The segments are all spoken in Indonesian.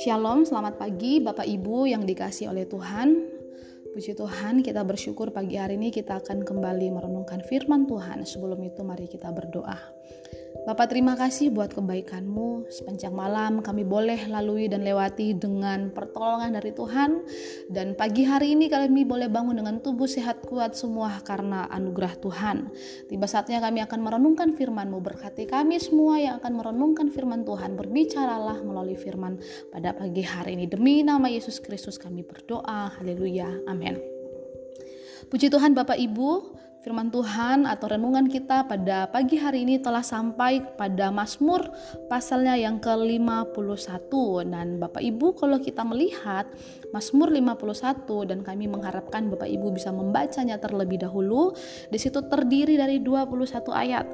Shalom, selamat pagi Bapak Ibu yang dikasih oleh Tuhan. Puji Tuhan, kita bersyukur pagi hari ini kita akan kembali merenungkan firman Tuhan. Sebelum itu mari kita berdoa. Bapak terima kasih buat kebaikanmu. Sepanjang malam kami boleh lalui dan lewati dengan pertolongan dari Tuhan. Dan pagi hari ini kami boleh bangun dengan tubuh sehat kuat semua karena anugerah Tuhan. Tiba saatnya kami akan merenungkan firman-Mu. Berkati kami semua yang akan merenungkan firman Tuhan. Berbicaralah melalui firman pada pagi hari ini. Demi nama Yesus Kristus kami berdoa. Haleluya. Amin. Puji Tuhan Bapak Ibu Firman Tuhan atau renungan kita pada pagi hari ini telah sampai pada Mazmur pasalnya yang ke-51 dan Bapak Ibu kalau kita melihat Mazmur 51 dan kami mengharapkan Bapak Ibu bisa membacanya terlebih dahulu di situ terdiri dari 21 ayat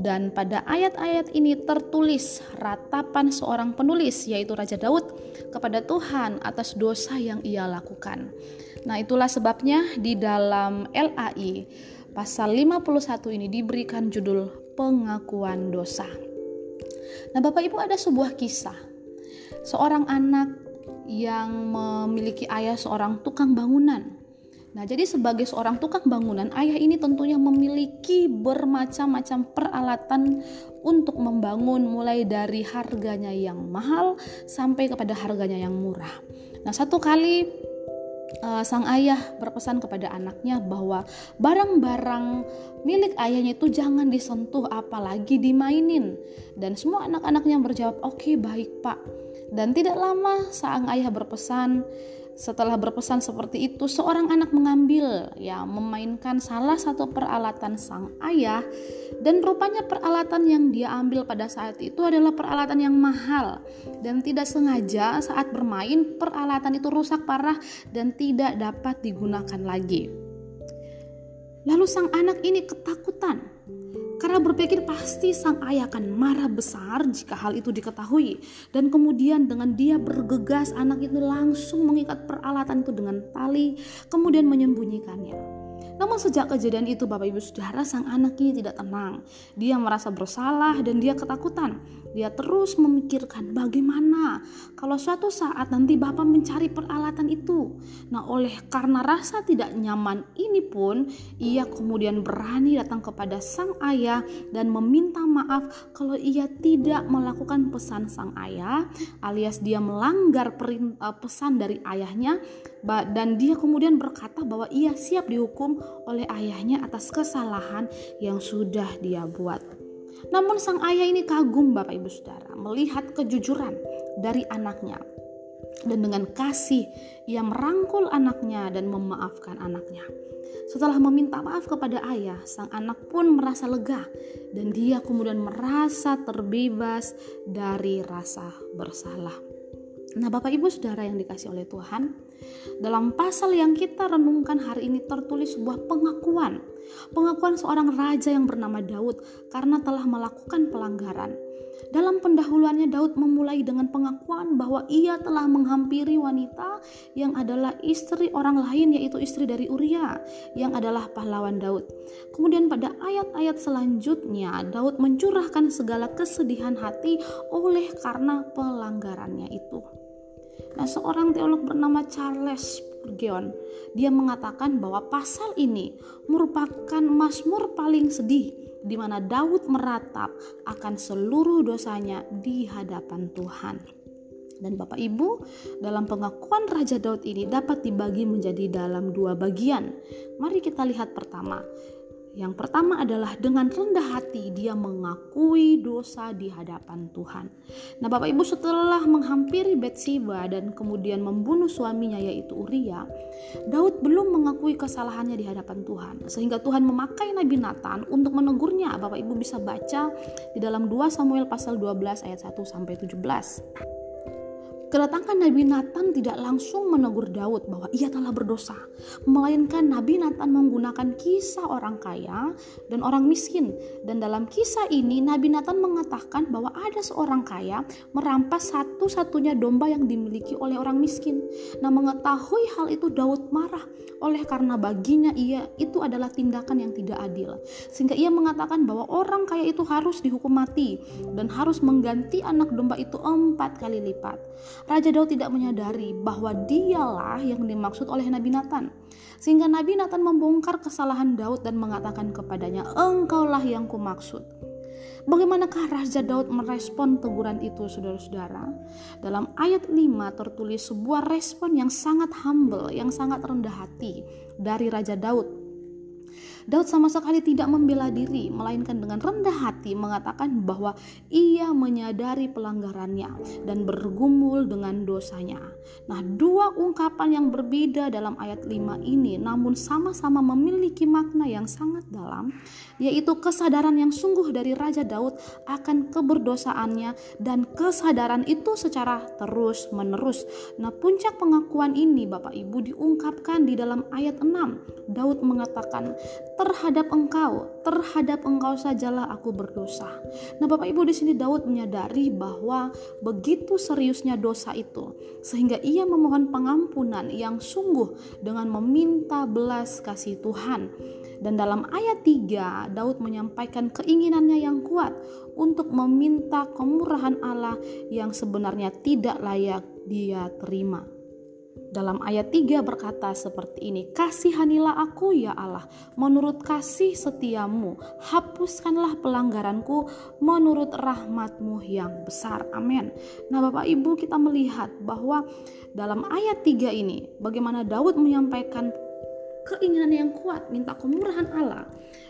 dan pada ayat-ayat ini tertulis ratapan seorang penulis yaitu Raja Daud kepada Tuhan atas dosa yang ia lakukan. Nah, itulah sebabnya di dalam LAI pasal 51 ini diberikan judul pengakuan dosa. Nah, Bapak Ibu ada sebuah kisah. Seorang anak yang memiliki ayah seorang tukang bangunan. Nah, jadi sebagai seorang tukang bangunan, ayah ini tentunya memiliki bermacam-macam peralatan untuk membangun mulai dari harganya yang mahal sampai kepada harganya yang murah. Nah, satu kali uh, sang ayah berpesan kepada anaknya bahwa barang-barang milik ayahnya itu jangan disentuh apalagi dimainin. Dan semua anak-anaknya berjawab oke okay, baik pak. Dan tidak lama sang ayah berpesan setelah berpesan seperti itu, seorang anak mengambil, ya, memainkan salah satu peralatan sang ayah, dan rupanya peralatan yang dia ambil pada saat itu adalah peralatan yang mahal, dan tidak sengaja saat bermain, peralatan itu rusak parah dan tidak dapat digunakan lagi. Lalu sang anak ini ketakutan karena berpikir pasti sang ayah akan marah besar jika hal itu diketahui. Dan kemudian dengan dia bergegas anak itu langsung mengikat peralatan itu dengan tali kemudian menyembunyikannya. Namun sejak kejadian itu Bapak Ibu Saudara sang anak ini tidak tenang. Dia merasa bersalah dan dia ketakutan. Dia terus memikirkan bagaimana kalau suatu saat nanti Bapak mencari peralatan itu. Nah oleh karena rasa tidak nyaman ini pun ia kemudian berani datang kepada sang ayah dan meminta maaf kalau ia tidak melakukan pesan sang ayah alias dia melanggar eh, pesan dari ayahnya dan dia kemudian berkata bahwa ia siap dihukum oleh ayahnya atas kesalahan yang sudah dia buat. Namun sang ayah ini kagum Bapak Ibu Saudara melihat kejujuran dari anaknya. Dan dengan kasih ia merangkul anaknya dan memaafkan anaknya. Setelah meminta maaf kepada ayah, sang anak pun merasa lega dan dia kemudian merasa terbebas dari rasa bersalah. Nah, Bapak Ibu Saudara yang dikasih oleh Tuhan, dalam pasal yang kita renungkan hari ini tertulis sebuah pengakuan. Pengakuan seorang raja yang bernama Daud karena telah melakukan pelanggaran. Dalam pendahuluannya Daud memulai dengan pengakuan bahwa ia telah menghampiri wanita yang adalah istri orang lain yaitu istri dari Uria yang adalah pahlawan Daud. Kemudian pada ayat-ayat selanjutnya Daud mencurahkan segala kesedihan hati oleh karena pelanggarannya itu. Nah, seorang teolog bernama Charles Spurgeon, dia mengatakan bahwa pasal ini merupakan mazmur paling sedih di mana Daud meratap akan seluruh dosanya di hadapan Tuhan. Dan Bapak Ibu, dalam pengakuan Raja Daud ini dapat dibagi menjadi dalam dua bagian. Mari kita lihat pertama, yang pertama adalah dengan rendah hati dia mengakui dosa di hadapan Tuhan. Nah, Bapak Ibu setelah menghampiri Betsheba dan kemudian membunuh suaminya yaitu Uria, Daud belum mengakui kesalahannya di hadapan Tuhan. Sehingga Tuhan memakai Nabi Nathan untuk menegurnya. Bapak Ibu bisa baca di dalam 2 Samuel pasal 12 ayat 1 sampai 17. Kedatangan Nabi Nathan tidak langsung menegur Daud bahwa ia telah berdosa, melainkan Nabi Nathan menggunakan kisah orang kaya dan orang miskin. Dan dalam kisah ini Nabi Nathan mengatakan bahwa ada seorang kaya merampas satu-satunya domba yang dimiliki oleh orang miskin. Nah, mengetahui hal itu Daud marah oleh karena baginya ia itu adalah tindakan yang tidak adil. Sehingga ia mengatakan bahwa orang kaya itu harus dihukum mati dan harus mengganti anak domba itu empat kali lipat. Raja Daud tidak menyadari bahwa dialah yang dimaksud oleh Nabi Nathan. Sehingga Nabi Nathan membongkar kesalahan Daud dan mengatakan kepadanya, "Engkaulah yang kumaksud." Bagaimanakah Raja Daud merespon teguran itu, saudara-saudara? Dalam ayat 5 tertulis sebuah respon yang sangat humble, yang sangat rendah hati dari Raja Daud Daud sama sekali tidak membela diri, melainkan dengan rendah hati mengatakan bahwa ia menyadari pelanggarannya dan bergumul dengan dosanya. Nah, dua ungkapan yang berbeda dalam ayat 5 ini namun sama-sama memiliki makna yang sangat dalam, yaitu kesadaran yang sungguh dari Raja Daud akan keberdosaannya dan kesadaran itu secara terus-menerus. Nah, puncak pengakuan ini Bapak Ibu diungkapkan di dalam ayat 6. Daud mengatakan, terhadap engkau, terhadap engkau sajalah aku berdosa. Nah, Bapak Ibu di sini Daud menyadari bahwa begitu seriusnya dosa itu sehingga ia memohon pengampunan yang sungguh dengan meminta belas kasih Tuhan. Dan dalam ayat 3 Daud menyampaikan keinginannya yang kuat untuk meminta kemurahan Allah yang sebenarnya tidak layak dia terima. Dalam ayat 3 berkata seperti ini, Kasihanilah aku ya Allah, menurut kasih setiamu, hapuskanlah pelanggaranku menurut rahmatmu yang besar. Amin. Nah Bapak Ibu kita melihat bahwa dalam ayat 3 ini, bagaimana Daud menyampaikan keinginan yang kuat, minta kemurahan Allah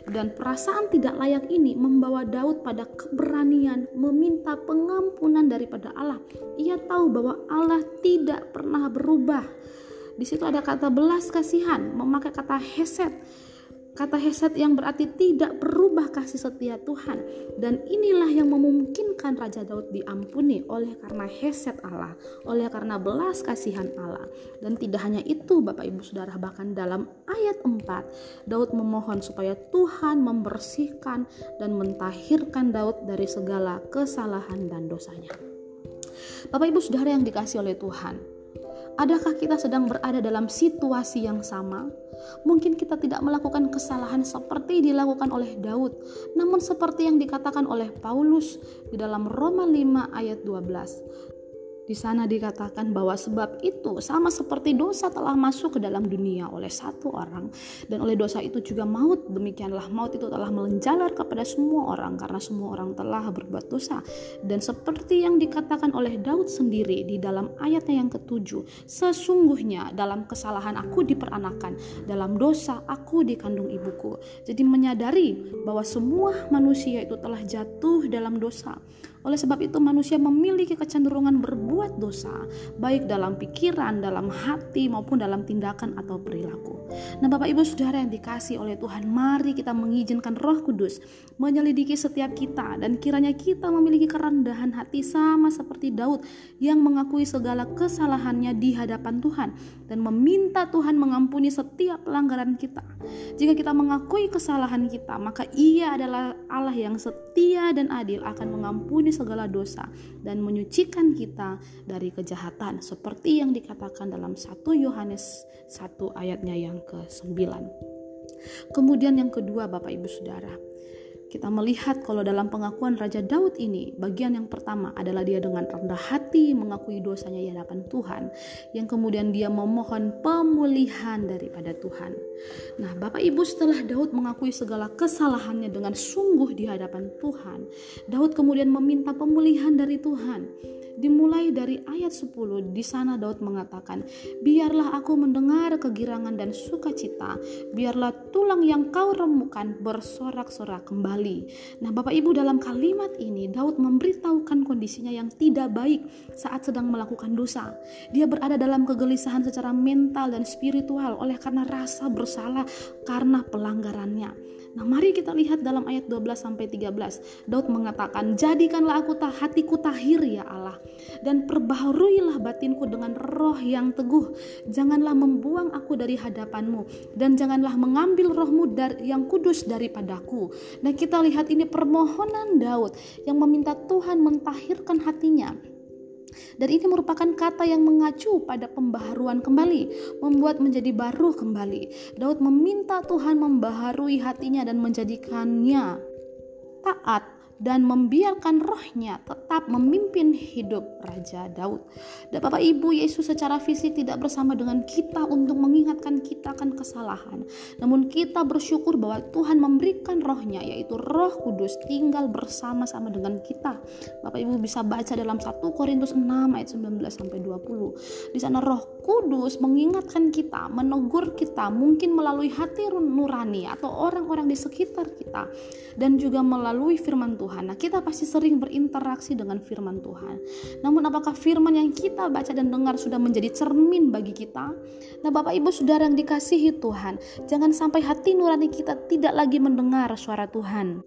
dan perasaan tidak layak ini membawa Daud pada keberanian meminta pengampunan daripada Allah. Ia tahu bahwa Allah tidak pernah berubah. Di situ ada kata belas kasihan, memakai kata heset Kata Heset yang berarti tidak berubah kasih setia Tuhan. Dan inilah yang memungkinkan Raja Daud diampuni oleh karena Heset Allah, oleh karena belas kasihan Allah. Dan tidak hanya itu Bapak Ibu Saudara, bahkan dalam ayat 4, Daud memohon supaya Tuhan membersihkan dan mentahirkan Daud dari segala kesalahan dan dosanya. Bapak Ibu Saudara yang dikasih oleh Tuhan, Adakah kita sedang berada dalam situasi yang sama? Mungkin kita tidak melakukan kesalahan seperti dilakukan oleh Daud, namun seperti yang dikatakan oleh Paulus di dalam Roma 5 ayat 12. Di sana dikatakan bahwa sebab itu sama seperti dosa telah masuk ke dalam dunia oleh satu orang. Dan oleh dosa itu juga maut demikianlah maut itu telah melenjalar kepada semua orang karena semua orang telah berbuat dosa. Dan seperti yang dikatakan oleh Daud sendiri di dalam ayatnya yang ketujuh sesungguhnya dalam kesalahan aku diperanakan dalam dosa aku dikandung ibuku. Jadi menyadari bahwa semua manusia itu telah jatuh dalam dosa oleh sebab itu manusia memiliki kecenderungan berbuat dosa, baik dalam pikiran, dalam hati maupun dalam tindakan atau perilaku. Nah, Bapak Ibu Saudara yang dikasih oleh Tuhan, mari kita mengizinkan Roh Kudus menyelidiki setiap kita dan kiranya kita memiliki kerendahan hati sama seperti Daud yang mengakui segala kesalahannya di hadapan Tuhan dan meminta Tuhan mengampuni setiap pelanggaran kita. Jika kita mengakui kesalahan kita, maka Ia adalah Allah yang setia dan adil akan mengampuni segala dosa dan menyucikan kita dari kejahatan seperti yang dikatakan dalam 1 Yohanes 1 ayatnya yang ke-9. Kemudian yang kedua Bapak Ibu Saudara, kita melihat kalau dalam pengakuan Raja Daud ini, bagian yang pertama adalah dia dengan rendah hati mengakui dosanya di hadapan Tuhan, yang kemudian dia memohon pemulihan daripada Tuhan. Nah, Bapak Ibu setelah Daud mengakui segala kesalahannya dengan sungguh di hadapan Tuhan, Daud kemudian meminta pemulihan dari Tuhan. Dimulai dari ayat 10, di sana Daud mengatakan, Biarlah aku mendengar kegirangan dan sukacita, biarlah tulang yang kau remukan bersorak-sorak kembali. Nah, Bapak Ibu dalam kalimat ini Daud memberitahukan kondisinya yang tidak baik saat sedang melakukan dosa. Dia berada dalam kegelisahan secara mental dan spiritual oleh karena rasa bersalah karena pelanggarannya. Nah, mari kita lihat dalam ayat 12 sampai 13. Daud mengatakan, "Jadikanlah aku hatiku tahir ya Allah, dan perbaharuilah batinku dengan roh yang teguh. Janganlah membuang aku dari hadapanmu dan janganlah mengambil rohmu dari, yang kudus daripadaku." Dan kita lihat ini permohonan Daud yang meminta Tuhan mentahirkan hatinya dan ini merupakan kata yang mengacu pada pembaharuan kembali, membuat menjadi baru kembali. Daud meminta Tuhan membaharui hatinya dan menjadikannya taat dan membiarkan rohnya tetap memimpin hidup Raja Daud. Dan Bapak Ibu Yesus secara fisik tidak bersama dengan kita untuk mengingatkan kita akan kesalahan. Namun kita bersyukur bahwa Tuhan memberikan rohnya yaitu roh kudus tinggal bersama-sama dengan kita. Bapak Ibu bisa baca dalam 1 Korintus 6 ayat 19 sampai 20. Di sana roh kudus mengingatkan kita, menegur kita mungkin melalui hati nurani atau orang-orang di sekitar kita dan juga melalui firman Tuhan Tuhan. Nah, kita pasti sering berinteraksi dengan firman Tuhan. Namun apakah firman yang kita baca dan dengar sudah menjadi cermin bagi kita? Nah, Bapak Ibu Saudara yang dikasihi Tuhan, jangan sampai hati nurani kita tidak lagi mendengar suara Tuhan.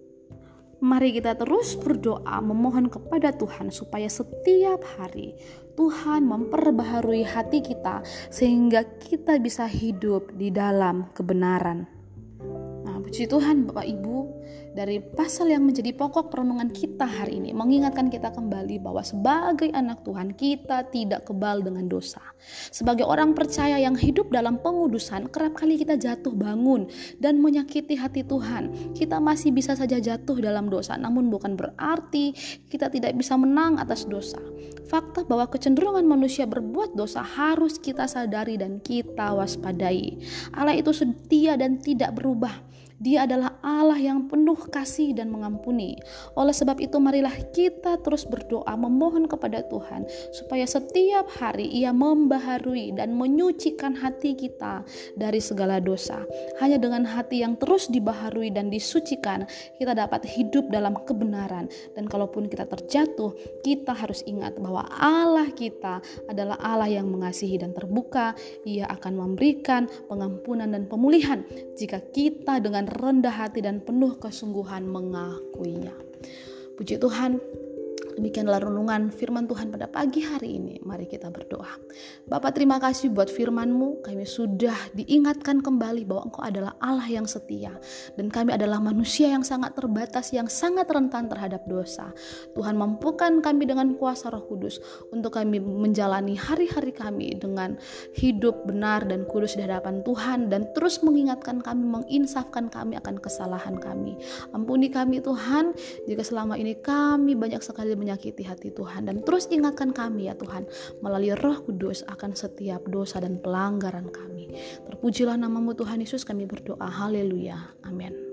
Mari kita terus berdoa memohon kepada Tuhan supaya setiap hari Tuhan memperbaharui hati kita sehingga kita bisa hidup di dalam kebenaran. Nah, puji Tuhan Bapak Ibu, dari pasal yang menjadi pokok perenungan kita hari ini mengingatkan kita kembali bahwa sebagai anak Tuhan kita tidak kebal dengan dosa. Sebagai orang percaya yang hidup dalam pengudusan, kerap kali kita jatuh bangun dan menyakiti hati Tuhan. Kita masih bisa saja jatuh dalam dosa, namun bukan berarti kita tidak bisa menang atas dosa. Fakta bahwa kecenderungan manusia berbuat dosa harus kita sadari dan kita waspadai. Allah itu setia dan tidak berubah. Dia adalah Allah yang penuh kasih dan mengampuni. Oleh sebab itu marilah kita terus berdoa memohon kepada Tuhan supaya setiap hari Ia membaharui dan menyucikan hati kita dari segala dosa. Hanya dengan hati yang terus dibaharui dan disucikan kita dapat hidup dalam kebenaran dan kalaupun kita terjatuh kita harus ingat bahwa Allah kita adalah Allah yang mengasihi dan terbuka. Ia akan memberikan pengampunan dan pemulihan jika kita dengan rendah hati dan penuh kesungguhan mengakuinya. Puji Tuhan, Demikianlah renungan firman Tuhan pada pagi hari ini. Mari kita berdoa. Bapak terima kasih buat firman-Mu. Kami sudah diingatkan kembali bahwa Engkau adalah Allah yang setia. Dan kami adalah manusia yang sangat terbatas, yang sangat rentan terhadap dosa. Tuhan mampukan kami dengan kuasa roh kudus untuk kami menjalani hari-hari kami dengan hidup benar dan kudus di hadapan Tuhan. Dan terus mengingatkan kami, menginsafkan kami akan kesalahan kami. Ampuni kami Tuhan, jika selama ini kami banyak sekali menyakiti hati Tuhan dan terus ingatkan kami ya Tuhan melalui Roh Kudus akan setiap dosa dan pelanggaran kami. Terpujilah namamu Tuhan Yesus kami berdoa. Haleluya. Amin.